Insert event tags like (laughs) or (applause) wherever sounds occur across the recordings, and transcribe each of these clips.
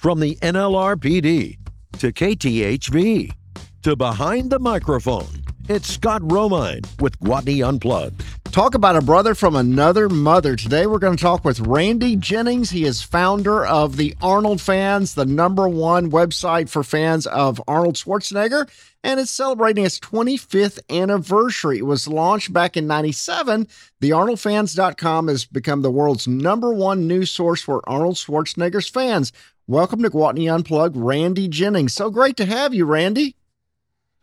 From the NLRPD to KTHV to behind the microphone, it's Scott Romine with Gwatney Unplugged. Talk about a brother from another mother. Today we're going to talk with Randy Jennings. He is founder of the Arnold Fans, the number one website for fans of Arnold Schwarzenegger, and it's celebrating its 25th anniversary. It was launched back in 97. The ArnoldFans.com has become the world's number one news source for Arnold Schwarzenegger's fans. Welcome to Gwatney Unplugged, Randy Jennings. So great to have you, Randy.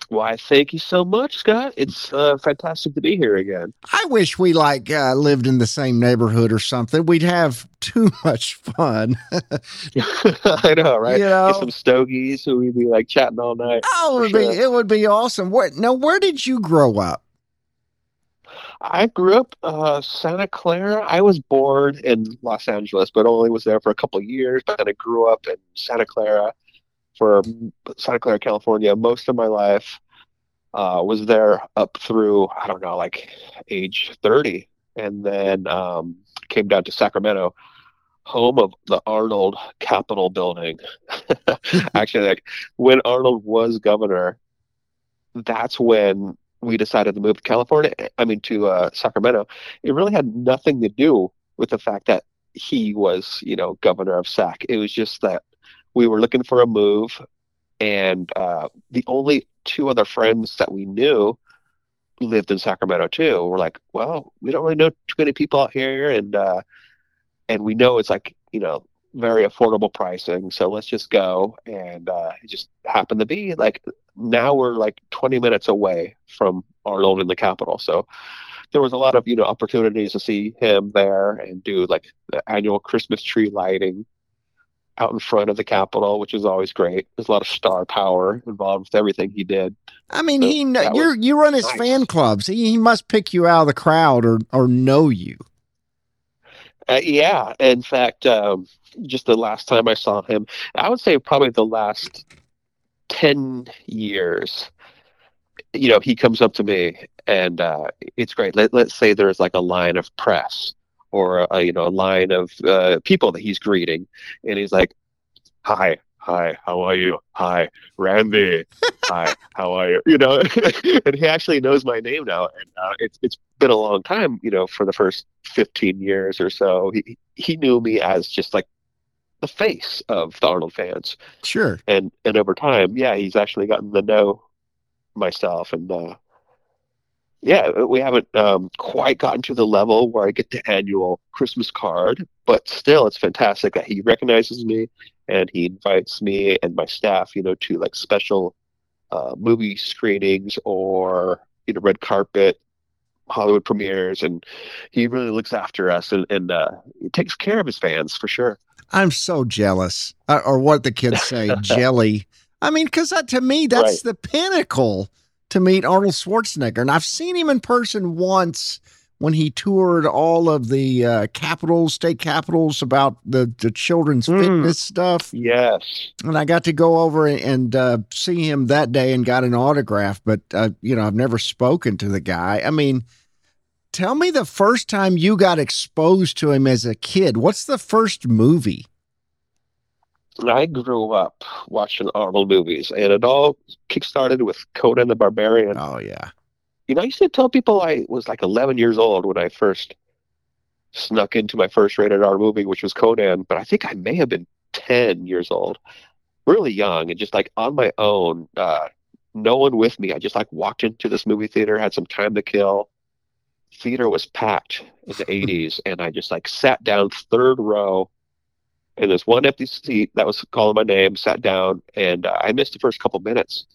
Why, thank you so much, Scott. It's uh, fantastic to be here again. I wish we like uh, lived in the same neighborhood or something. We'd have (laughs) too much fun. (laughs) I know, right? You know? Get some stogies who we'd be like chatting all night. Oh, it would For be it would be awesome. Where now? Where did you grow up? I grew up uh, Santa Clara. I was born in Los Angeles, but only was there for a couple of years. But then I grew up in Santa Clara for Santa Clara, California, most of my life. Uh, was there up through I don't know, like age thirty, and then um, came down to Sacramento, home of the Arnold Capitol building. (laughs) Actually, like when Arnold was governor, that's when we decided to move to California. I mean, to uh, Sacramento. It really had nothing to do with the fact that he was, you know, governor of Sac. It was just that we were looking for a move, and uh, the only two other friends that we knew lived in Sacramento too. We're like, well, we don't really know too many people out here, and uh, and we know it's like, you know, very affordable pricing. So let's just go. And uh, it just happened to be like now we're like 20 minutes away from Arnold in the Capitol. So there was a lot of you know opportunities to see him there and do like the annual Christmas tree lighting out in front of the Capitol, which is always great. There's a lot of star power involved with everything he did. I mean, So he you you run his nice. fan clubs. He, he must pick you out of the crowd or or know you. Uh, yeah, in fact, um, just the last time I saw him, I would say probably the last 10 years, you know, he comes up to me and uh, it's great. Let, let's say there's like a line of press or, a, you know, a line of uh, people that he's greeting. And he's like, hi, hi, how are you? Hi, Randy. Hi, (laughs) how are you? You know, (laughs) and he actually knows my name now. And uh, it's, it's been a long time, you know, for the first 15 years or so. He, he knew me as just like the face of the Arnold fans Sure. and and over time, yeah, he's actually gotten to know myself, and uh, yeah, we haven't um, quite gotten to the level where I get the annual Christmas card, but still, it's fantastic that he recognizes me and he invites me and my staff, you know, to like special uh, movie screenings or you know red carpet. Hollywood premieres, and he really looks after us, and, and uh, he takes care of his fans for sure. I'm so jealous, uh, or what the kids say, (laughs) jelly. I mean, because to me, that's Right. the pinnacle to meet Arnold Schwarzenegger, and I've seen him in person once when he toured all of the uh, capitals, state capitals about the the children's Mm. fitness stuff, Yes. and I got to go over and uh, see him that day and got an autograph. But uh, you know, I've never spoken to the guy. I mean. Tell me the first time you got exposed to him as a kid. What's the first movie? I grew up watching Arnold movies, and it all kickstarted with Conan the Barbarian. Oh yeah. You know, I used to tell people I was like 11 years old when I first snuck into my first rated R movie, which was Conan, but I think I may have been 10 years old, really young, and just like on my own, uh, no one with me. I just like walked into this movie theater, had some time to kill. Theater was packed in the (laughs) 80s, and I just like sat down third row and there's one empty seat that was calling my name. Sat down, and uh, I missed the first couple minutes.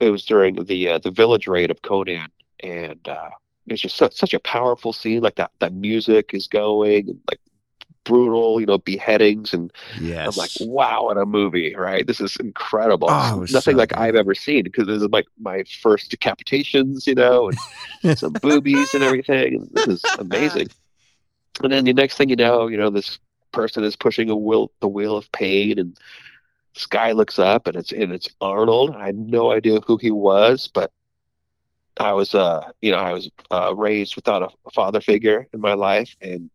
It was during the uh, the village raid of Conan, and uh, it's just such, such a powerful scene. Like that that music is going, and like brutal, you know, beheadings, and Yes. I'm like, wow, what a movie, right? This is incredible. Oh, Nothing so like. I've ever seen because this is like my first decapitations, you know, and (laughs) some boobies and everything. This is amazing. And then the next thing you know, you know, this person is pushing a wheel, the wheel of pain, and this guy looks up, and it's and it's Arnold. I had no idea who he was, but I was, uh, you know, I was uh, raised without a, a father figure in my life, and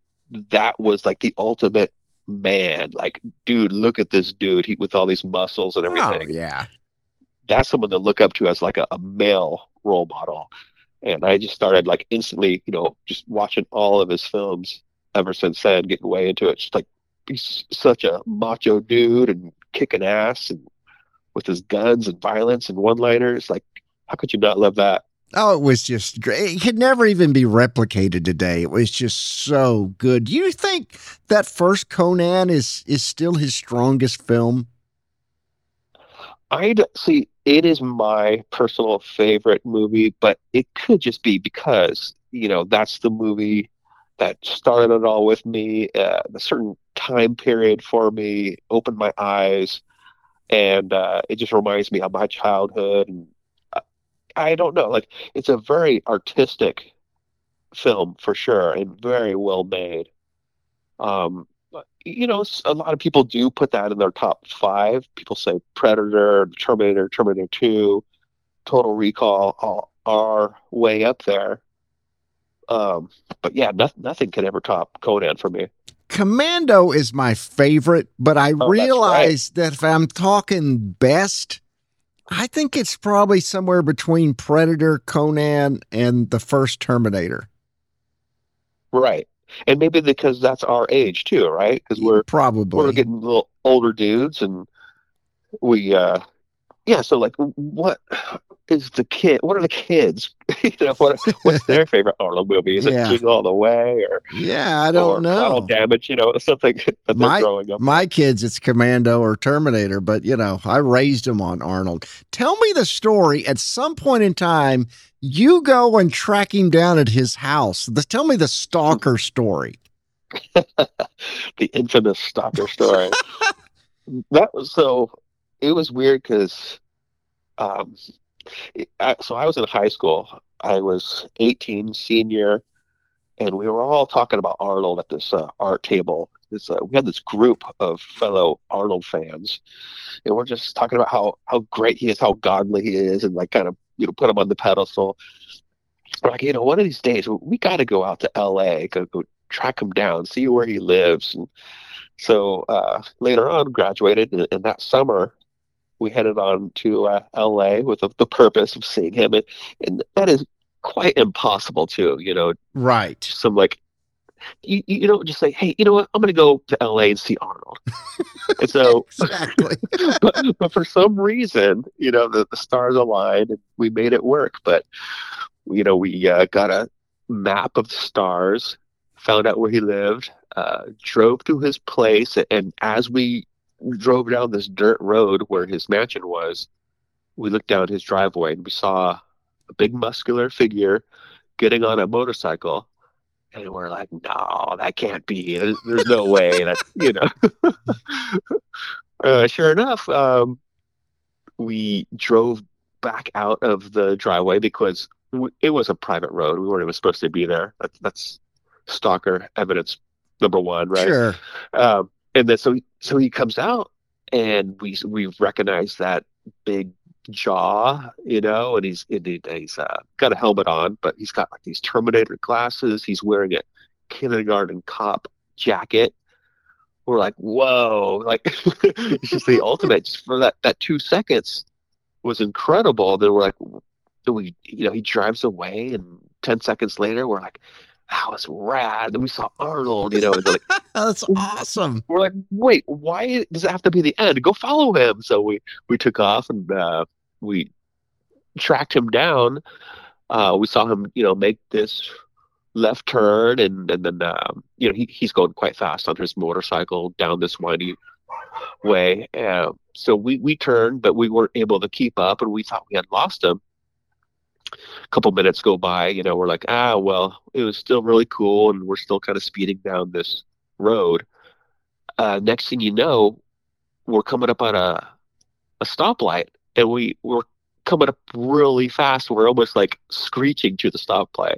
that was like the ultimate man, like, dude, look at this dude. He with all these muscles and Oh, everything. yeah. That's someone to look up to as like a, a male role model. And I just started like instantly, you know, just watching all of his films ever since then, getting way into it. Just like he's such a macho dude and kicking ass and with his guns and violence and one liners. Like, how could you not love that? Oh, it was just great. It could never even be replicated today. It was just so good. Do you think that first Conan is is still his strongest film? I'd see it is my personal favorite movie, but it could just be because, you know, that's the movie that started it all with me, uh, a certain time period for me, opened my eyes, and uh, it just reminds me of my childhood. And I, I don't know, like, it's a very artistic film for sure and very well made. Um, you know, a lot of people do put that in their top five. People say Predator, Terminator, Terminator 2, Total Recall all are way up there. Um, but yeah, nothing, nothing can ever top Conan for me. Commando is my favorite, but I Oh, realize that if I'm talking best, I think it's probably somewhere between Predator, Conan, and the first Terminator. Right. And maybe because that's our age too, right? Because we're probably we're getting a little older dudes and we uh yeah, so like what is the kid what are the kids? (laughs) you know, what what's their (laughs) favorite Arnold movie? Is Yeah. it Jingle All the Way or yeah, I don't know. Damage, you know, (laughs) something that My- growing up. My kids, it's Commando or Terminator, but you know, I raised them on Arnold. Tell me the story. At some point in time, you go and track him down at his house. The, tell me the stalker story. the infamous stalker story. that was so. It was weird because, um, it- I, so I was in high school. I was 18, senior, and we were all talking about Arnold at this uh, art table. This uh, we had this group of fellow Arnold fans, and we're just talking about how how great he is, how godly he is, and like kind of you know put him on the pedestal. We're like, you know, one of these days we got to go out to L.A. Go, go track him down, see where he lives. And so uh, later on, graduated, and, and that summer we headed on to uh, L.A. with the, the purpose of seeing him, and, and that is quite impossible too. You know, Right. some like. You, you don't just say, hey, you know what? I'm going to go to LA and see Arnold. (laughs) and so, Exactly. (laughs) but, but for some reason, you know, the, the stars aligned and we made it work. But, you know, we uh, got a map of the stars, found out where he lived, uh, drove to his place. And as we drove down this dirt road where his mansion was, we looked down his driveway and we saw a big muscular figure getting on a motorcycle. And we're like, no, that can't be. There's, there's no way that, (laughs) you know. (laughs) uh, sure enough, um, we drove back out of the driveway because it was a private road. We weren't even supposed to be there. That, that's stalker evidence number one, right? Sure. Um, and then so he, so he comes out, and we we recognize that big jaw, you know, and he's and he- he's uh, got a helmet on, but he's got like these Terminator glasses. He's wearing a kindergarten cop jacket. We're like, whoa! Like (laughs) it's just the ultimate. Just for that that two seconds was incredible. Then we're like, we you know he drives away, and ten seconds later we're like. That was rad. Then we saw Arnold, you know, like (laughs) That's awesome. we're like, wait, why does it have to be the end? Go follow him. So we we took off and uh, we tracked him down. Uh, we saw him, you know, make this left turn, and and then um, you know he, he's going quite fast on his motorcycle down this windy way. Uh, so we we turned, but we weren't able to keep up, and we thought we had lost him. A couple minutes go by, you know, we're like, ah, well, it was still really cool, and we're still kind of speeding down this road uh, next thing you know, we're coming up on a a stoplight, and we we're coming up really fast. We're almost like screeching to the stoplight,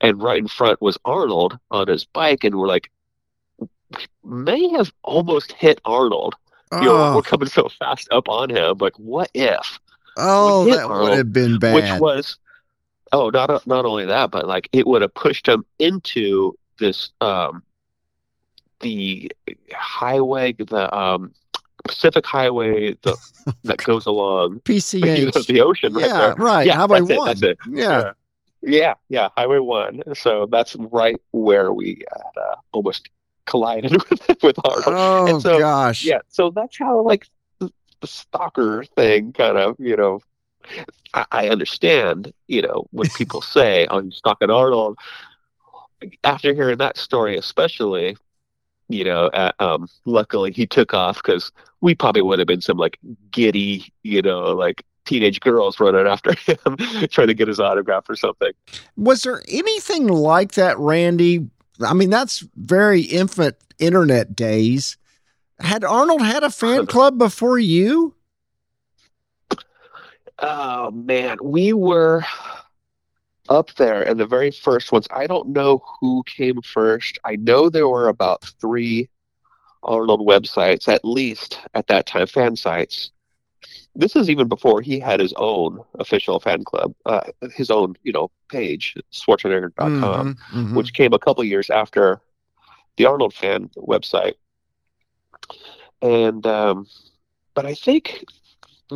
and right in front was Arnold on his bike, and we're like, we may have almost hit Arnold. You know, Oh, we're coming so fast up on him. Like, what if? oh that would have been bad. Which was, oh, not not only that, but like it would have pushed him into this um the highway, the um, Pacific Highway, the (laughs) that goes along PCH. you know, the ocean right yeah, there. right. Yeah, Highway it, one. that's it. Yeah. Yeah, yeah, Highway One. So that's right where we uh, almost collided (laughs) with with Arnold. Oh so, gosh. Yeah, so that's how like the stalker thing kind of you know. I, I understand, you know, when (laughs) people say, "Oh, you're stalking Arnold." After hearing that story, especially, you know, uh, um, luckily he took off because we probably would have been some like giddy, you know, like teenage girls running after (laughs) him trying to get his autograph or something. Was there anything like that, Randy? I mean, that's very infant internet days. Had Arnold had a fan (laughs) club before you? Oh man, we were up there and the very first ones. I don't know who came first. I know there were about three Arnold websites, at least at that time, fan sites. This is even before he had his own official fan club, uh, his own, you know, page, Schwarzenegger.com, Mhm, mhm. which came a couple years after the Arnold fan website. And, um, but I think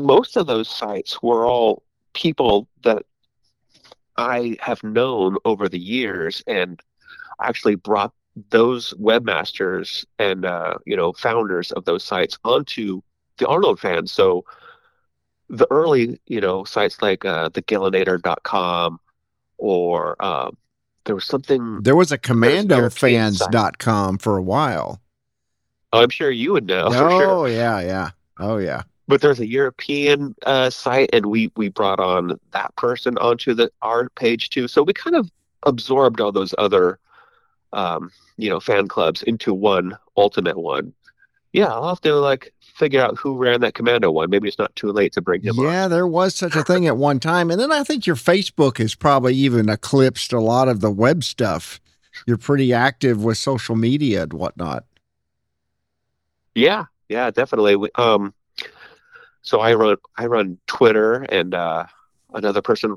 most of those sites were all people that I have known over the years and actually brought those webmasters and uh, you know founders of those sites onto the Arnold fans. So the early you know sites like uh, thegillinator.com or um, there was something there was a commandofans.com for a while. oh, I'm sure you would know oh, sure. yeah, yeah. Oh, yeah. But there's a European uh, site, and we we brought on that person onto the our page too. So we kind of absorbed all those other, um, you know, fan clubs into one ultimate one. Yeah, I'll have to like figure out who ran that commando one. Maybe it's not too late to bring him on. Yeah, there was such a thing at one time. And then I think your Facebook has probably even eclipsed a lot of the web stuff. You're pretty active with social media and whatnot. Yeah, yeah, definitely. We- Um, so I run I run Twitter, and uh, another person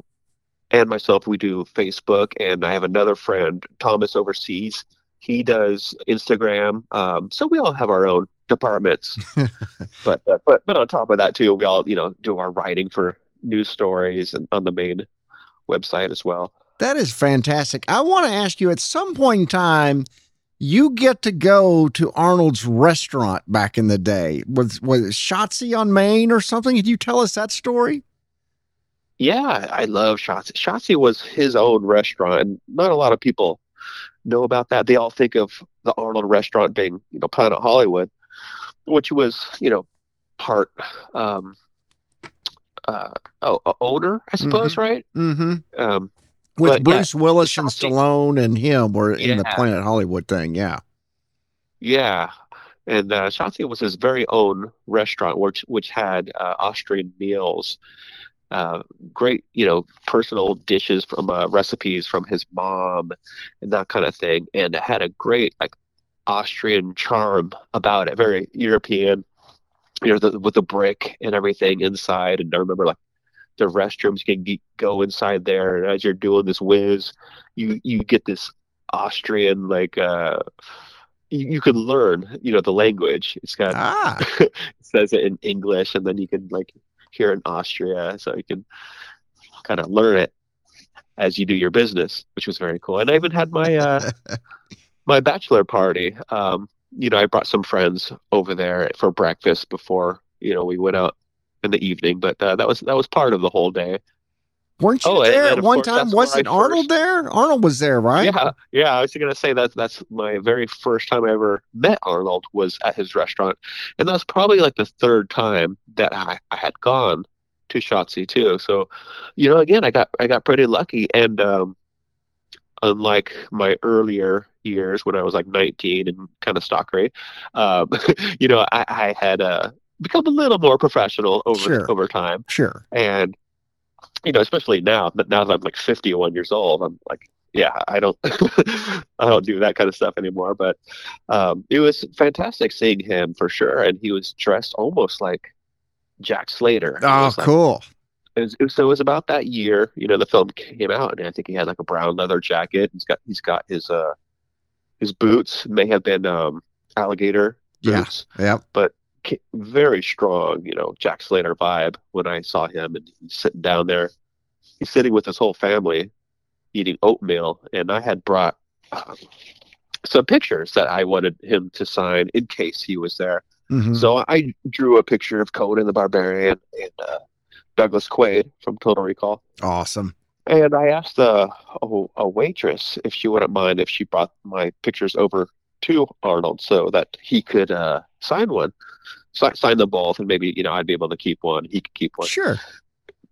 and myself we do Facebook, and I have another friend Thomas overseas. He does Instagram. Um, so we all have our own departments. (laughs) but uh, but but on top of that too, we all you know do our writing for news stories and on the main website as well. That is fantastic. I want to ask you at some point in time, you get to go to Arnold's restaurant back in the day. Was was Schatzi on Main or something? Could you tell us that story? Yeah, I love Schatzi. Schatzi was his own restaurant, and not a lot of people know about that. They all think of the Arnold restaurant being, you know, Planet Hollywood, which was, you know, part um, uh, oh, owner, I suppose, right? Mm-hmm. Um, With But, yeah, Bruce Willis and Stallone and him were in the Planet Hollywood thing. Yeah. yeah, and uh, Schatzi was his very own restaurant, which which had uh, Austrian meals. Uh, great, you know, personal dishes from uh, recipes from his mom and that kind of thing. And it had a great like Austrian charm about it, very European, you know, the, with the brick and everything inside. And I remember like the restrooms you can ge- go inside there, and as you're doing this whiz, you you get this Austrian like uh, you, you could learn, you know, the language. It's got Ah. (laughs) it says it in English, and then you can like hear in Austria, so you can kind of learn it as you do your business, which was very cool. And I even had my uh, (laughs) my bachelor party. Um, you know, I brought some friends over there for breakfast before you know we went out in the evening, but uh, that was that was part of the whole day. Weren't you Oh, there at one course, time? Wasn't Arnold first- there? Arnold was there, right? Yeah, yeah. I was gonna say that that's my very first time I ever met Arnold was at his restaurant, and that was probably like the third time that I, I had gone to Schatzi too. So, you know, again, I got I got pretty lucky, and um, unlike my earlier years when I was like 19 and kind of stalkery, um, (laughs) you know, I, I had uh, become a little more professional over Sure. over time Sure. and you know especially now that now that i'm like 51 years old i'm like yeah i don't (laughs) i don't do that kind of stuff anymore but um it was fantastic seeing him for sure and he was dressed almost like jack slater Oh, like- cool. it was, it was- so it was about that year you know the film came out and i think he had like a brown leather jacket he's got he's got his uh his boots may have been um alligator Yeah. boots, Yep. but very strong, you know, Jack Slater vibe when I saw him and he's sitting down there. He's sitting with his whole family eating oatmeal, and I had brought um, some pictures that I wanted him to sign in case he was there. Mhm. So I drew a picture of Conan the Barbarian and uh, Douglas Quaid from Total Recall. Awesome. And I asked a, a, a waitress if she wouldn't mind if she brought my pictures over to Arnold so that he could uh, sign one, si- sign them both, and maybe you know I'd be able to keep one, he could keep one. Sure.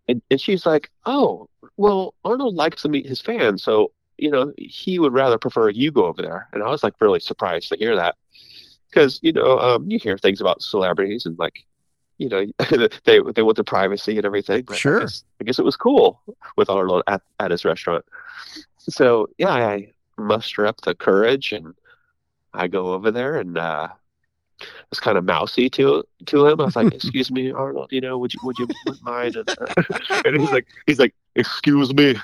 And, and she's like, "Oh, well, Arnold likes to meet his fans, so you know he would rather prefer you go over there." And I was like really surprised to hear that because you know um, you hear things about celebrities and like you know (laughs) they they want the privacy and everything. But Sure. I guess, I guess it was cool with Arnold at, at his restaurant. So yeah, I muster up the courage and I go over there and uh, was kind of mousy to to him. I was like, "Excuse me, Arnold. You know, would you would you mind?" And, uh, (laughs) and he's like, he's like, "Excuse me."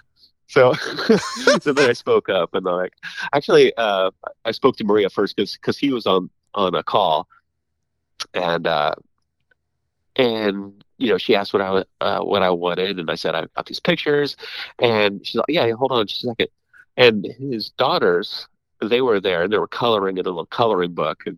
So, (laughs) so then I spoke up and like, actually, uh, I spoke to Maria first because he was on on a call, and uh, and you know she asked what I uh, what I wanted, and I said I got these pictures, and she's like, "Yeah, hold on just a second. And his daughters, they were there, and they were coloring in a little coloring book, and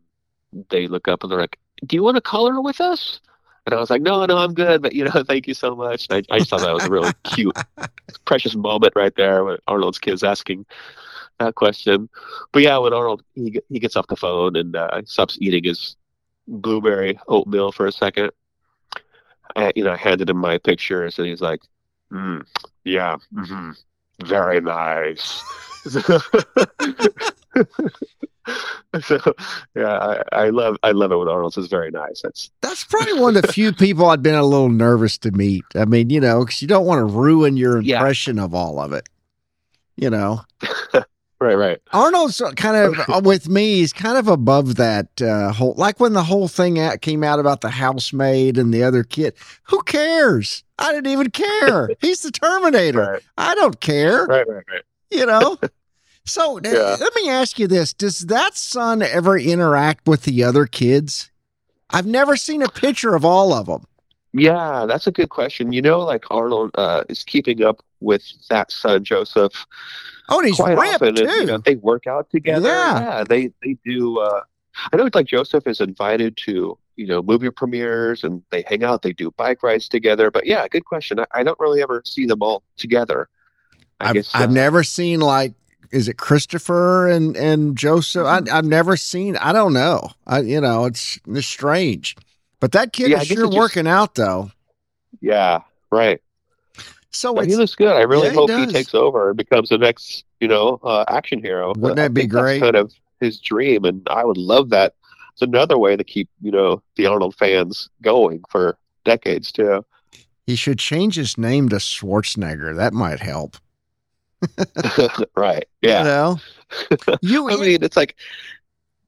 they look up and they're like, "Do you want to color with us?" And I was like, "No, no, I'm good, but you know, (laughs) thank you so much." And I, I just thought that was a really cute, (laughs) precious moment right there when Arnold's kids asking that question. But yeah, when Arnold he he gets off the phone and uh, stops eating his blueberry oatmeal for a second, I, you know, I handed him my pictures, and he's like, mm, "Yeah, hmm very nice." (laughs) so yeah, I, I love I love it when Arnold says very nice. That's That's probably one of the few people I'd been a little nervous to meet. I mean, you know, because you don't want to ruin your Yeah. impression of all of it. You know, (laughs) right, right. Arnold's kind of (laughs) with me. He's kind of above that uh, whole. Like when the whole thing out, came out about the housemaid and the other kid. Who cares? I didn't even care. (laughs) He's the Terminator. Right, I don't care. right, right, right. You know. (laughs) So uh, Yeah. let me ask you this: Does that son ever interact with the other kids? I've never seen a picture of all of them. Yeah, that's a good question. You know, like Arnold uh, is keeping up with that son Joseph Oh, and he's quite ripped often. too. And, you know, they work out together. Yeah. they they do. Uh, I know, it's like Joseph is invited to you know movie premieres and they hang out. They do bike rides together. But yeah, good question. I, I don't really ever see them all together. I I've, guess I've uh, never seen like is it Christopher and and Joseph? I, I've never seen. I don't know. I you know it's it's strange, but that kid Yeah, is sure it just- working out though. Yeah, right. So But he looks good. I really Yeah, hope he, does. takes over and becomes the next, you know, uh, action hero. Wouldn't that be great? kind of his dream, and I would love that. It's another way to keep, you know, the Arnold fans going for decades too. he should change his name to Schwarzenegger. That might help. (laughs) (laughs) right? You Yeah. know, (laughs) you I mean, it's like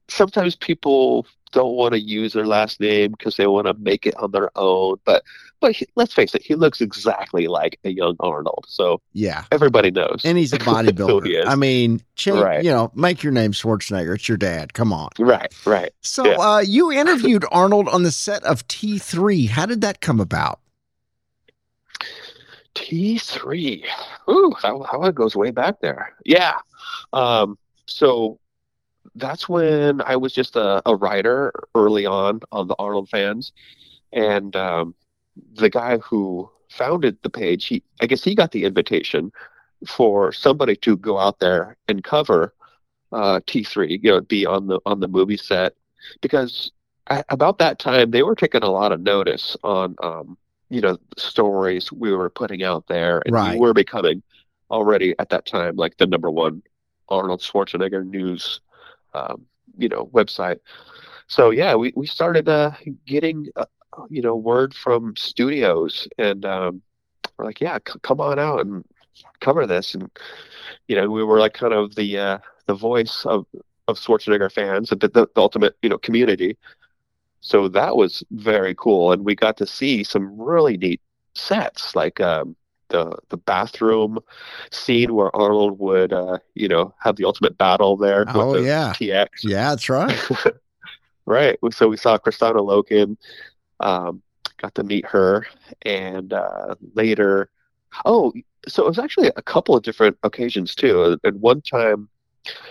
sometimes people don't want to use their last name because they want to make it on their own. But but he, let's face it, he looks exactly like a young Arnold, so yeah. everybody knows. And he's a (laughs) bodybuilder. I mean, change, Right. you know, make your name Schwarzenegger. It's your dad. Come on. right, right. So Yeah. uh, you interviewed Arnold on the set of T3. How did that come about? T three. Ooh, that, that goes way back there. Yeah. Um, so that's when I was just a, a writer early on on the Arnold fans, and um, the guy who founded the page, he I guess he got the invitation for somebody to go out there and cover uh, T three, you know, be on the on the movie set because a- about that time they were taking a lot of notice on um, you know stories we were putting out there, and Right. we were becoming already at that time like the number one Arnold Schwarzenegger news, um, you know, website. So yeah, we we started uh, getting uh, you know word from studios, and um, we're like, yeah, c- come on out and cover this, and you know, we were like kind of the uh, the voice of of Schwarzenegger fans, the, the, the ultimate you know community. So that was very cool, and we got to see some really neat sets, like um, the the bathroom scene where Arnold would, uh, you know, have the ultimate battle there. Oh, with the yeah. TX. Yeah, that's right. (laughs) right. So we saw Kristanna Loken, um, got to meet her, and uh, later, oh, so it was actually a couple of different occasions too. And one time,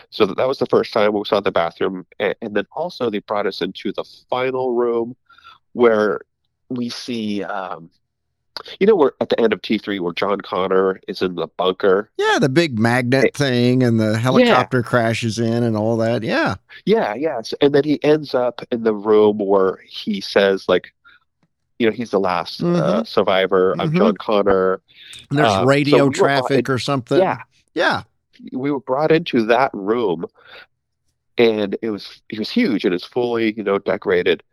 so that, was the first time we saw the bathroom, and, and then also they brought us into the final room where we see um, you know, we're at the end of T3 where John Connor is in the bunker. Yeah, the big magnet thing and the helicopter yeah. crashes in and all that. Yeah. Yeah, yes. And then he ends up in the room where he says, like, you know, he's the last uh, mm-hmm. uh, survivor. I'm mm-hmm. John Connor. And there's uh, radio so we traffic or something. Yeah. Yeah. We were brought into that room and it was it was huge and it's fully, you know, decorated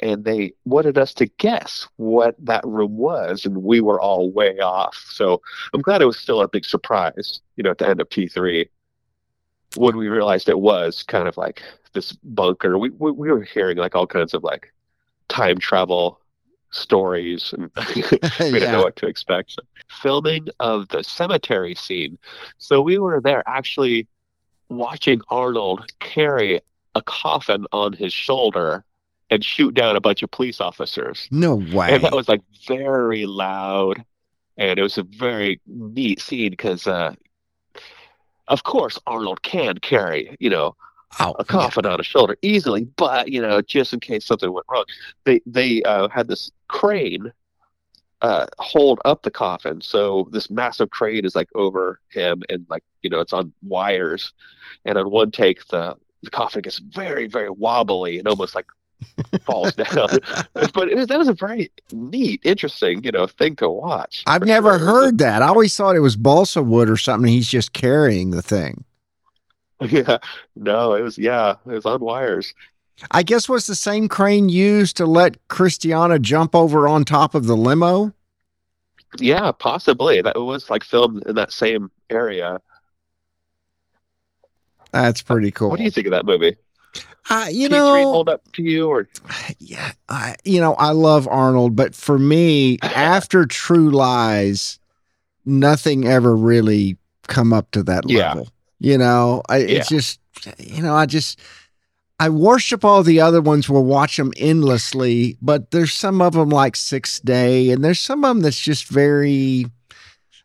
and they wanted us to guess what that room was, and we were all way off. So I'm glad it was still a big surprise, you know, at the end of T3 when we realized it was kind of like this bunker. We we, we were hearing like all kinds of like time travel stories, and (laughs) (laughs) we didn't know what to expect. So, filming of the cemetery scene. So we were there actually watching Arnold carry a coffin on his shoulder and shoot down a bunch of police officers. No way. And that was like very loud, and it was a very neat scene because, uh, of course, Arnold can carry, you know, a coffin on his shoulder easily, but you know, just in case something went wrong, they they uh, had this crane uh, hold up the coffin. So this massive crane is like over him, and like you know, it's on wires. And on one take, the the coffin gets very very wobbly and almost like (laughs) falls down. but it, that was a very neat, interesting, you know, thing to watch. I've never sure. heard that. I always thought it was balsa wood or something. He's just carrying the thing. (laughs) Yeah, no, it was yeah, it was on wires. I guess was the same crane used to let Kristanna jump over on top of the limo. Yeah, possibly. That was like filmed in that same area. That's pretty cool. What do you think of that movie? Uh, you know, hold up to you, or yeah, I, you know, I love Arnold, but for me, (laughs) after True Lies, nothing ever really come up to that level. Yeah. You know, I, yeah. it's just, you know, I just. I worship all the other ones. We'll watch them endlessly, but there's some of them like Six Day, and there's some of them that's just very.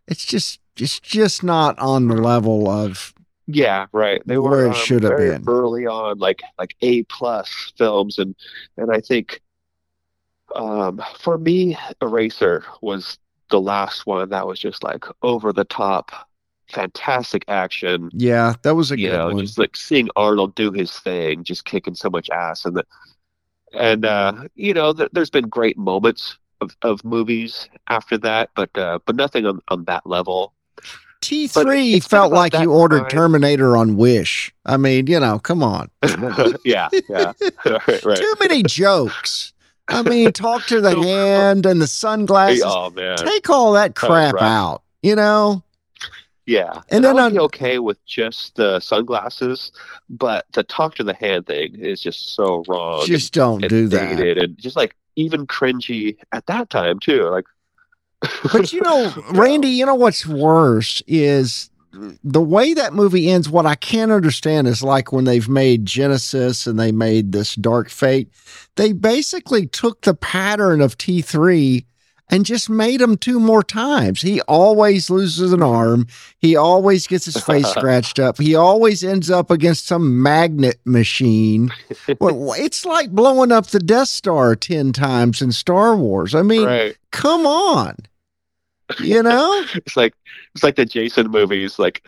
It's just it's just not on the level of yeah, right. They were where it um, should have been early on, like like A plus films, and and I think um, for me, Eraser was the last one that was just like over the top, fantastic action. Yeah, that was a you good know, one. just like seeing Arnold do his thing, just kicking so much ass, and the, and uh, you know, th- there's been great moments of, of movies after that, but uh, but nothing on, on that level. T3 felt like you ordered time. Terminator on Wish. I mean, you know, come on. (laughs) yeah, yeah. (laughs) (laughs) right, right. Too many jokes. I mean, talk to the hand and the sunglasses. Oh, man. Take all that crap right. out, you know? Yeah. And, and then I'd be okay with just the sunglasses, but the talk to the hand thing is just so wrong. Just don't and do that. And just like even cringy at that time too. Like (laughs) but you know, (laughs) Randy, you know what's worse is the way that movie ends. What I can't understand is like when they've made Genisys and they made this Dark Fate, they basically took the pattern of T3 and just made him two more times. He always loses an arm. He always gets his face (laughs) scratched up. He always ends up against some magnet machine. well, (laughs) it's like blowing up the Death Star 10 times in Star Wars. I mean, right. come on. You know? (laughs) it's like it's like the Jason movies, like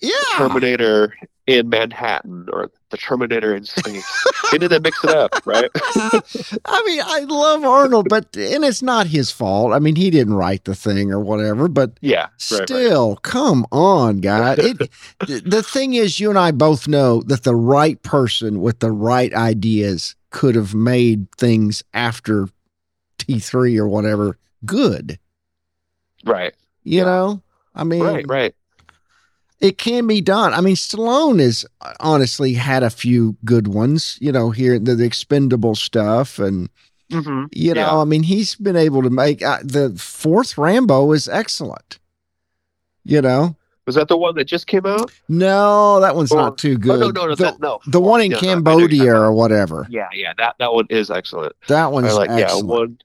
yeah. Terminator in Manhattan or the Terminator in space. they to mix it up, right? (laughs) (laughs) I mean, I love Arnold, but and it's not his fault. I mean, he didn't write the thing or whatever. But yeah, still, right, right. come on, guy. (laughs) It, the thing is, you and I both know that the right person with the right ideas could have made things after T three or whatever good. Right. You yeah. know, I mean, right, right. It can be done. I mean, Stallone has honestly had a few good ones, you know, here the, the expendable stuff. And, mm-hmm. you know, yeah. I mean, he's been able to make uh, the fourth Rambo is excellent, you know. Was that the one that just came out? No, that one's Or- not too Oh, good. no, no, no, the, that, no. the one in No, no, I know you're Cambodia or whatever. Yeah, yeah, that that one is excellent. That one's like yeah excellent. one,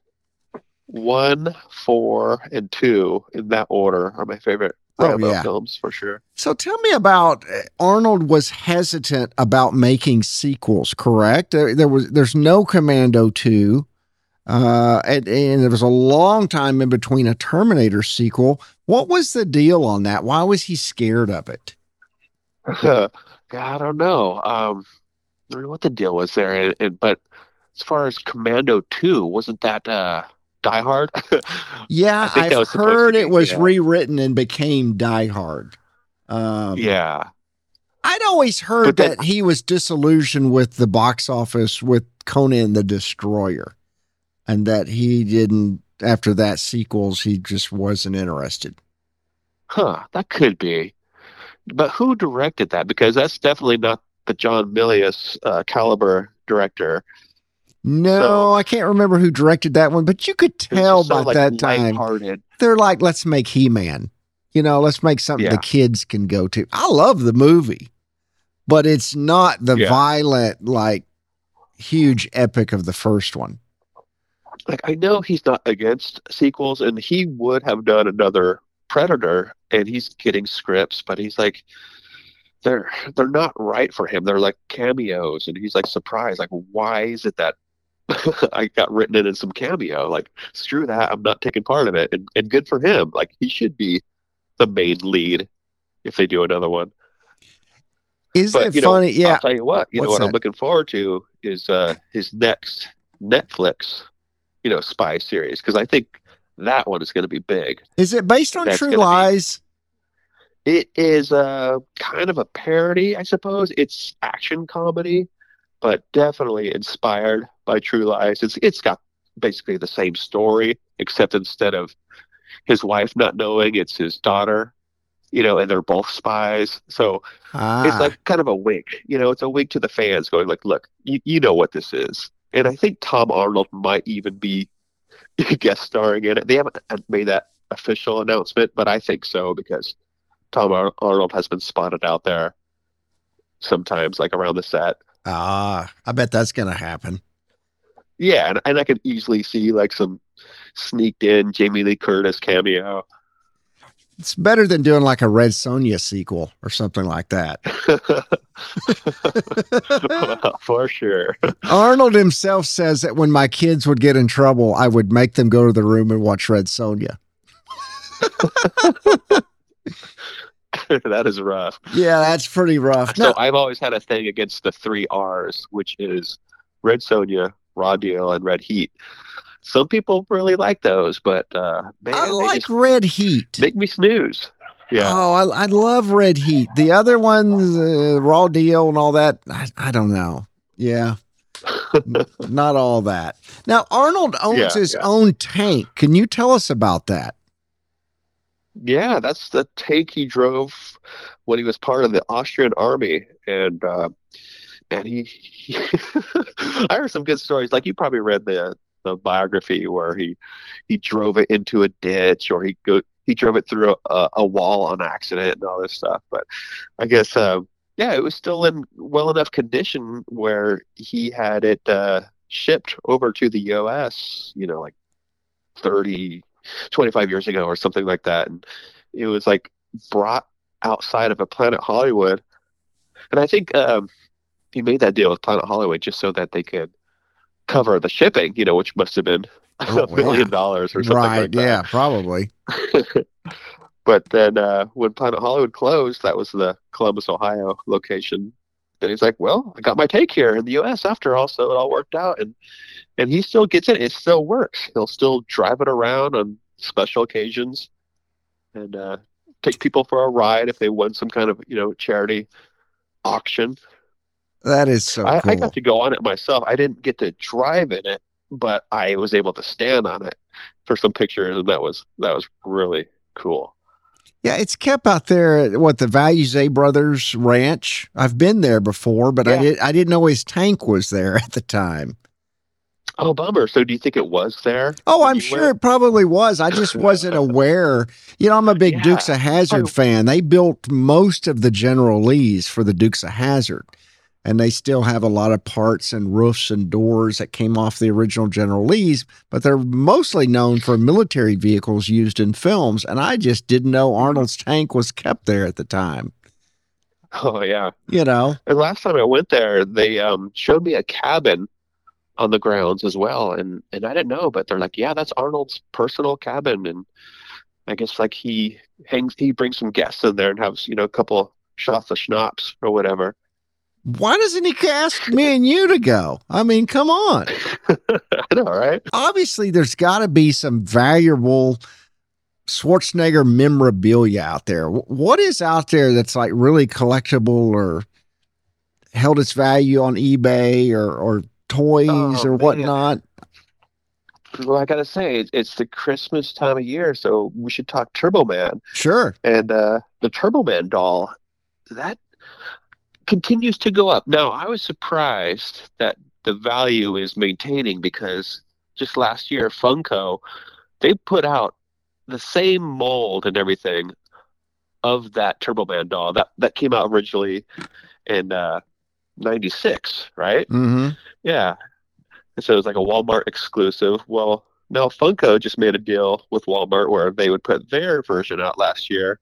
one, four, and two in that order are my favorite Oh, yeah. films for sure. So tell me about uh, Arnold was hesitant about making sequels, correct? There, there was there's no Commando 2. Uh and, and there was a long time in between a Terminator sequel. What was the deal on that? Why was he scared of it? (laughs) I don't know. Um, I don't know what the deal was there, and, and but as far as Commando Two, wasn't that uh, Die Hard? (laughs) Yeah, that I've was supposed to heard be, it was yeah. rewritten and became Die Hard. Um, yeah, I'd always heard then- that he was disillusioned with the box office with Conan the Destroyer, and that he didn't. After that sequels, he just wasn't interested. huh? That could be. But who directed that? Because that's definitely not the John Milius uh, caliber director. No, So- I can't remember who directed that one, but you could tell so, by like, that time they're like, let's make He Man. You know, let's make something Yeah. the kids can go to. I love the movie, but it's not the Yeah. violent, like huge epic of the first one. like I know he's not against sequels, and he would have done another Predator, and he's getting scripts, but he's like, they're they're not right for him. They're like cameos, and he's like surprised, like why is it that (laughs) I got written in in some cameo? Like screw that, I'm not taking part of it, and and good for him. Like he should be the main lead if they do another one. Is But it know, funny? yeah. I'll tell you what, you know What's what I'm looking forward to is uh, his next Netflix, you know, spy series because I think that one is going to be big. Is it based on That's True gonna be- Lies? It is uh, kind of a parody, I suppose. It's action comedy, but definitely inspired by True Lies. It's it's got basically the same story, except instead of his wife not knowing, it's his daughter. You know, and they're both spies. So Ah, it's like kind of a wink. You know, it's a wink to the fans, going like, "Look, you, you know what this is." And I think Tom Arnold might even be (laughs) guest starring in it. They haven't made that official announcement, but I think so because Tom Ar- Arnold has been spotted out there sometimes, like around the set. Ah, I bet that's going to happen. Yeah, and, and I could easily see like some sneaked in Jamie Lee Curtis cameo. It's better than doing like a Red Sonja sequel or something like that. (laughs) (laughs) Well, For sure. Arnold himself says that when my kids would get in trouble, I would make them go to the room and watch Red Sonja. (laughs) (laughs) that is rough. Yeah, that's pretty rough. So No, I've always had a thing against the three R's, which is Red Sonja, Raw Deal, and Red Heat. Some people really like those, but uh, man, I like Red Heat. make me snooze. Yeah, Oh, I, I love Red Heat. The other ones, uh, Raw Deal and all that, I, I don't know. Yeah. (laughs) Not all that. Now, Arnold owns Yeah, his yeah. own tank. Can you tell us about that? Yeah, that's the tank he drove when he was part of the Austrian army, and uh, and he, he (laughs) I heard some good stories. Like you probably read the the biography where he he drove it into a ditch, or he go he drove it through a, a wall on accident and all this stuff. But I guess uh, yeah, it was still in well enough condition where he had it uh, shipped over to the U.S. You know, like 30, 25 years ago or something like that, and it was like brought outside of a Planet Hollywood, and I think um, he made that deal with Planet Hollywood just so that they could cover the shipping, you know, which must have been (laughs) Oh, a million dollars or something Right. like that. yeah, probably. (laughs) (laughs) but then uh, when Planet Hollywood closed, that was the Columbus, Ohio location. And he's like, "Well, I got my take here in the U.S. after all, so it all worked out." And and he still gets it. It still works. He'll still drive it around on special occasions, and uh, take people for a ride if they won some kind of you know charity auction. That is so I, cool. I got to go on it myself. I didn't get to drive in it, but I was able to stand on it for some pictures, and that was that was really cool. Yeah, it's kept out there at what the Values A Brothers Ranch. I've been there before, but I Yeah. did I didn't know his tank was there (laughs) at the time. Oh, bummer. So do you think it was there? Oh, I'm sure it probably was. I just wasn't (laughs) aware. You know, I'm a big Yeah. Dukes of Hazzard Oh. fan. They built most of the General Lees for the Dukes of Hazard, and they still have a lot of parts and roofs and doors that came off the original General Lees, but they're mostly known for military vehicles used in films. And I just didn't know Arnold's tank was kept there at the time. Oh, yeah. You know, And last time I went there, they um, showed me a cabin on the grounds as well, and and I didn't know, but they're like, yeah, that's Arnold's personal cabin, and I guess like he hangs, he brings some guests in there and has you know a couple shots of schnapps or whatever. Why doesn't he ask me and you to go? I mean, come on. (laughs) I know, right? obviously there's got to be some valuable Schwarzenegger memorabilia out there. What is out there that's like really collectible or held its value on eBay or, or toys Oh, or man. whatnot? Well, I gotta say, it's, it's the Christmas time of year, so we should talk Turbo Man. Sure. And uh, the Turbo Man doll, that continues to go up. Now, I was surprised that the value is maintaining because just last year, Funko, they put out the same mold and everything of that Turbo Man doll that that came out originally in uh, '96, right? Mm-hmm. Yeah. And so it was like a Walmart exclusive. Well, now Funko just made a deal with Walmart where they would put their version out last year.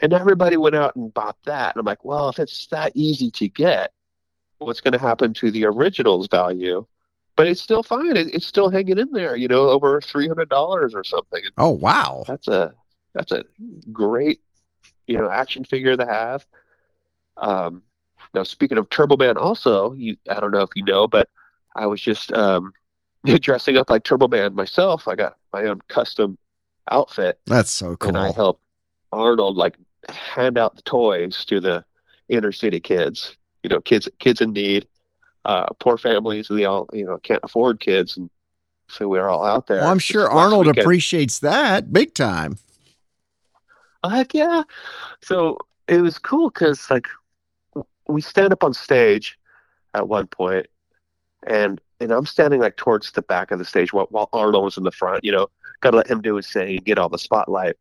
And everybody went out and bought that. And I'm like, well, if it's that easy to get, what's going to happen to the original's value? But it's still fine. It, it's still hanging in there, you know, over $300 or something. Oh, wow. That's a that's a great, you know, action figure to have. Um, now, speaking of Turbo Man, also, you I don't know if you know, but I was just um, (laughs) dressing up like Turbo Man myself. I got my own custom outfit, That's so cool. and I helped Arnold like hand out the toys to the inner city kids. You know, kids kids in need, uh, poor families. They all you know can't afford kids, and so we're all out there. Well, I'm sure Arnold weekend. appreciates that big time. Heck yeah. So it was cool because like we stand up on stage at one point and and I'm standing like towards the back of the stage while, while Arnold was in the front, you know, gotta let him do his thing and get all the spotlight.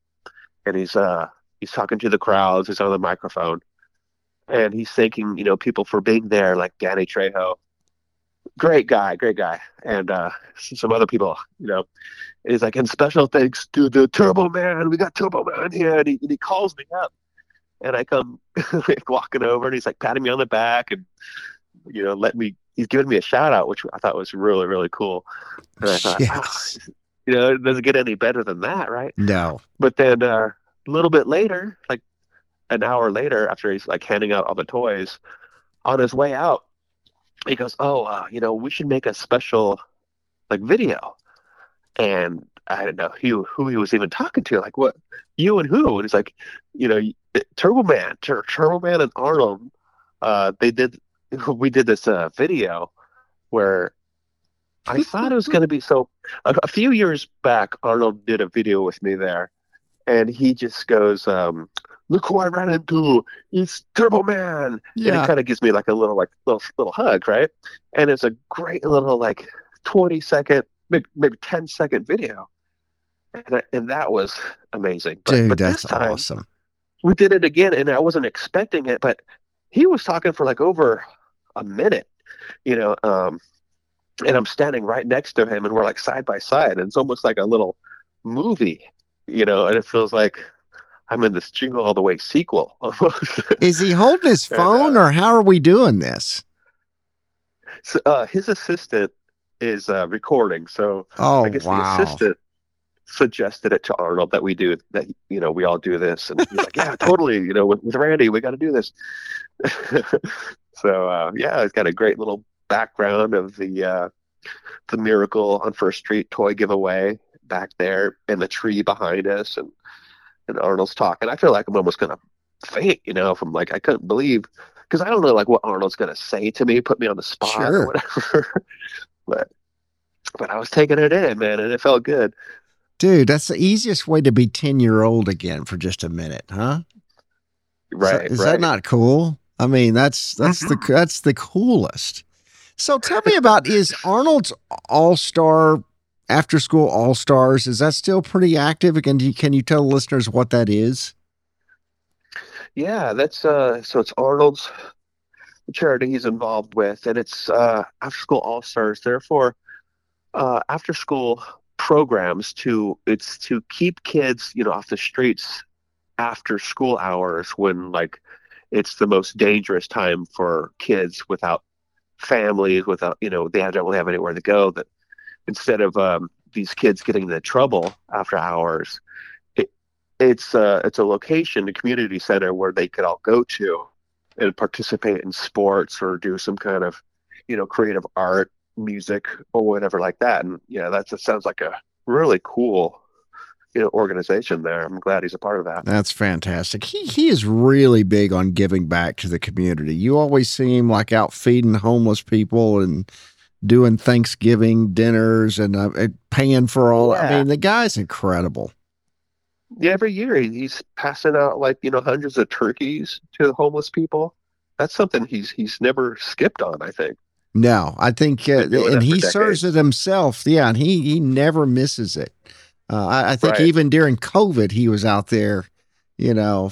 And he's uh he's talking to the crowds, he's on the microphone. And he's thanking, you know, people for being there, like Danny Trejo. Great guy, great guy. And uh some other people, you know. And he's like, and special thanks to the Turbo Man. We got Turbo Man here. And he, and he calls me up. And I come (laughs) like walking over and he's like patting me on the back and, you know, let me, he's giving me a shout out, which I thought was really, really cool. And I thought, Yes. "Ah, you know, it doesn't get any better than that, right? No. But then uh, a little bit later, like an hour later, after he's like handing out all the toys, on his way out, he goes, "Oh, uh, you know, we should make a special like video." And I didn't know who who he was even talking to. Like, what you and who? And he's like, you know, Turbo Man, Tur- Turbo Man and Arnold. Uh, they did. (laughs) We did this uh, video where I thought it was going to be so. A, a few years back, Arnold did a video with me there, and he just goes, um, "Look who I ran into! It's Turbo Man!" Yeah. And it kind of gives me like a little like little little hug, right? And it's a great little like twenty second, maybe, maybe 10 second video, and I- and that was amazing. But, Dude, but that's this time awesome. we did it again, and I wasn't expecting it, but he was talking for like over a minute, you know. Um, and I'm standing right next to him, and we're like side by side, and it's almost like a little movie, you know. And it feels like I'm in this Jingle All the Way sequel (laughs) almost. Is he holding his And, phone uh, or how are we doing this? so, uh, his assistant is uh, recording, so Oh, I guess wow. the assistant suggested it to Arnold that we do that. You know, we all do this, and he's like, "Yeah, totally." You know, with, with Randy, we got to do this. (laughs) so uh, yeah, it's got a great little background of the uh, the Miracle on First Street toy giveaway back there, and the tree behind us, and and Arnold's talking. I feel like I'm almost gonna faint, you know, from like I couldn't believe because I don't know like what Arnold's gonna say to me, put me on the spot Sure. or whatever. (laughs) but but I was taking it in, man, and it felt good. Dude, that's the easiest way to be 10 year old again for just a minute, huh? Right, Is right. that not cool? I mean, that's that's the mm-hmm. that's the coolest. So tell me about is Arnold's All Star After School All Stars? Is that still pretty active? Can you can you tell listeners what that is? Yeah, that's uh so it's Arnold's charity he's involved with, and it's uh after school all stars. Therefore, uh after school programs to it's to keep kids, you know, off the streets after school hours when like it's the most dangerous time for kids without families, without you know, they don't really have anywhere to go. That instead of um, these kids getting into trouble after hours, it's a it's a location, a community center where they could all go to and participate in sports or do some kind of you know creative art, music or whatever like that. And yeah, that sounds like a really cool you know organization there. I'm glad he's a part of that. That's fantastic. He he is really big on giving back to the community. You always see him like out feeding homeless people and doing Thanksgiving dinners and uh, paying for all. Yeah. I mean, the guy's incredible yeah, every year he's passing out like you know hundreds of turkeys to the homeless people. That's something he's he's never skipped on. I think. No, I think, uh, and he serves it himself. Yeah, and he he never misses it. Uh, I, I, think right. even during COVID, he was out there. You know,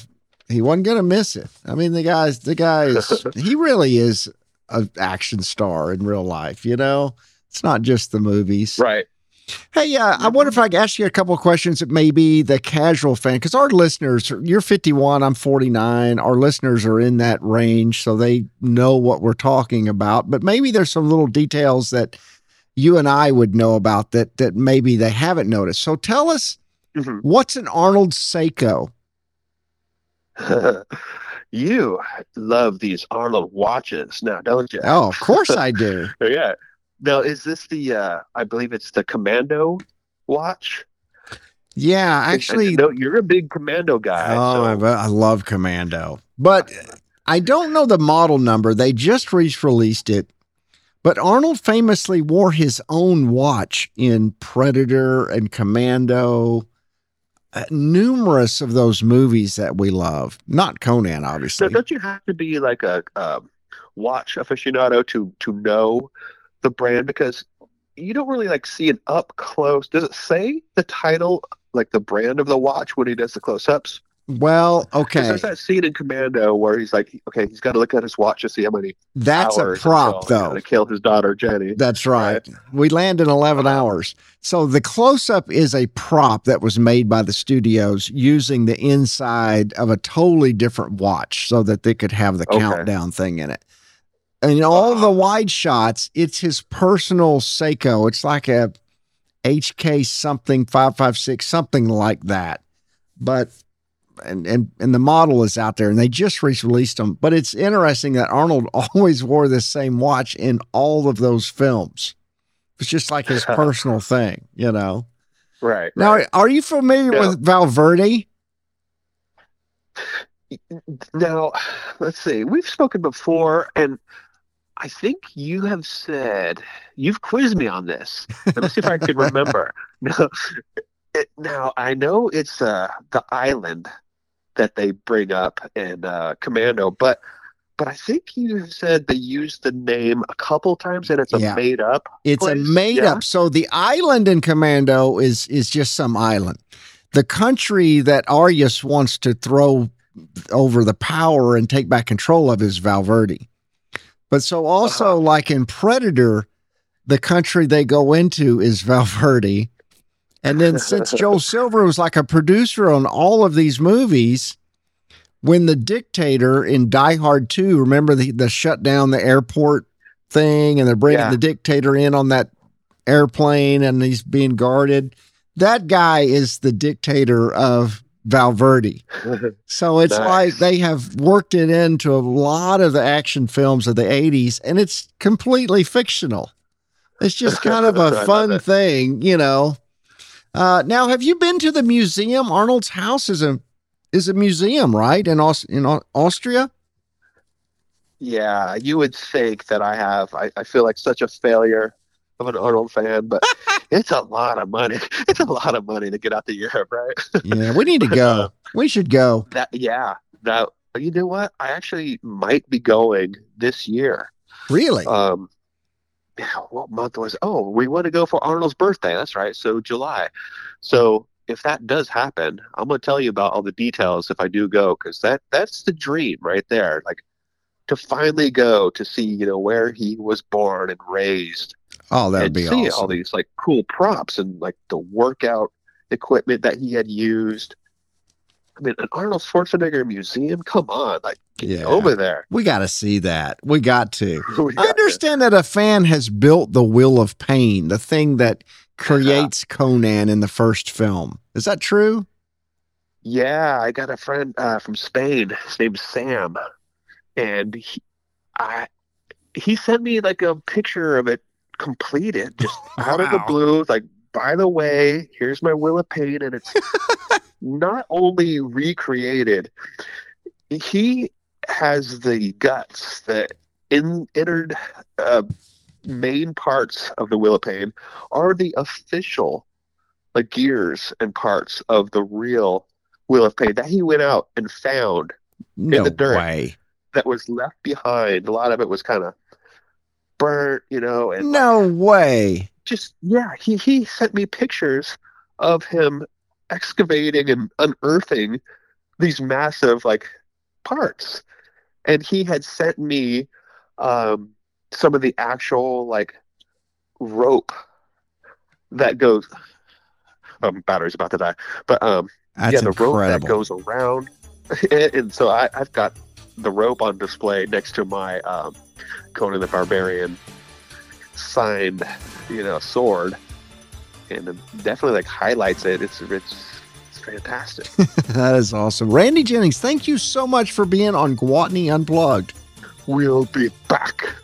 he wasn't going to miss it. I mean, the guy's the guy is (laughs) he really is an action star in real life. You know, it's not just the movies, right? Hey, uh, I wonder if I could ask you a couple of questions that maybe the casual fan, because our listeners, you're 51, I'm 49. Our listeners are in that range, so they know what we're talking about. But maybe there's some little details that you and I would know about that that maybe they haven't noticed. So tell us, mm-hmm. what's an Arnold Seiko? (laughs) you love these Arnold watches now, don't you? Oh, of course I do. (laughs) yeah. Now, is this the? Uh, I believe it's the Commando watch. Yeah, actually, no, you're a big Commando guy. Oh, so. I love Commando, but I don't know the model number. They just re-released it, but Arnold famously wore his own watch in Predator and Commando. Uh, numerous of those movies that we love, not Conan, obviously. So don't you have to be like a, watch aficionado to to know the brand because you don't really like see it up close. Does it say the title, like the brand of the watch when he does the close ups? Well, okay. There's that scene in Commando where he's like, okay, he's got to look at his watch to see how many. That's a prop, though. To kill his daughter Jenny. That's right. right. We land in 11 uh-huh. hours. So the close up is a prop that was made by the studios using the inside of a totally different watch so that they could have the okay. countdown thing in it and all the uh-huh. wide shots, it's his personal Seiko. It's like a HK something 556, something like that. But and and and the model is out there and they just released them. But it's interesting that Arnold (laughs) always wore the same watch in all of those films. It's just like his (laughs) personal thing, you know. Right. Now, right. are you familiar yeah. with Valverde? Now, let's see. We've spoken before, and I think you have said you've quizzed me on this. Let me see if I can (laughs) remember. Now, it, now I know it's uh, the island that they bring up in uh, Commando, but but I think you said they used the name a couple times and it's a yeah. made up. It's place. a made yeah. up. So the island in Commando is is just some island. The country that Arius wants to throw over the power and take back control of is Valverde. But so also uh-huh. like in Predator, the country they go into is Valverde. And then since (laughs) Joel Silver was like a producer on all of these movies, when the dictator in Die Hard 2, remember the, the shut down the airport thing and they're bringing yeah. the dictator in on that airplane and he's being guarded. That guy is the dictator of Valverde. (laughs) so it's nice. like they have worked it into a lot of the action films of the 80s, and it's completely fictional. It's just (laughs) kind of a fun thing, you know. Uh, now, have you been to the museum? Arnold's house is a is a museum, right? In Aus- in Austria. Yeah, you would think that I have. I, I feel like such a failure of an Arnold fan, but (laughs) it's a lot of money. (laughs) It's a lot of money to get out to Europe, right? yeah, we need to (laughs) go. We should go. That yeah. Now you know what? I actually might be going this year. Really? Um, what month was? Oh, we want to go for Arnold's birthday. That's right. So July. So if that does happen, I'm gonna tell you about all the details if I do go, because that that's the dream right there. Like to finally go to see, you know, where he was born and raised. Oh, that'd and be see awesome. all these like cool props and like the workout equipment that he had used. I mean, an Arnold Schwarzenegger museum. Come on, like get Yeah. over there. we got to see that. We got to. (laughs) We I got to- understand that a fan has built the Wheel of Pain, the thing that creates Conan in the first film. Is that true? Yeah, I got a friend uh, from Spain. His name's Sam, and he, I, he sent me like a picture of it completed, just out of the Wow. blue. Like, by the way, here's my Wheel of Pain, and it's (laughs) not only recreated. He has the guts that in entered uh, main parts of the Wheel of Pain are the official like gears and parts of the real Wheel of Pain that he went out and found No the dirt. way. that was left behind. A lot of it was kind of burnt, you know, and No way. Just yeah, he he sent me pictures of him excavating and unearthing these massive like parts, and he had sent me um, some of the actual like rope that goes. Um, battery's about to die, but um, That's yeah, the rope that goes around, (laughs) and, and so I, I've got the rope on display next to my um, Conan the Barbarian signed, you know, sword, and it definitely like highlights it. It's it's it's fantastic. (laughs) that is awesome. Randy Jennings, thank you so much for being on Gwatney Unplugged. we'll be back.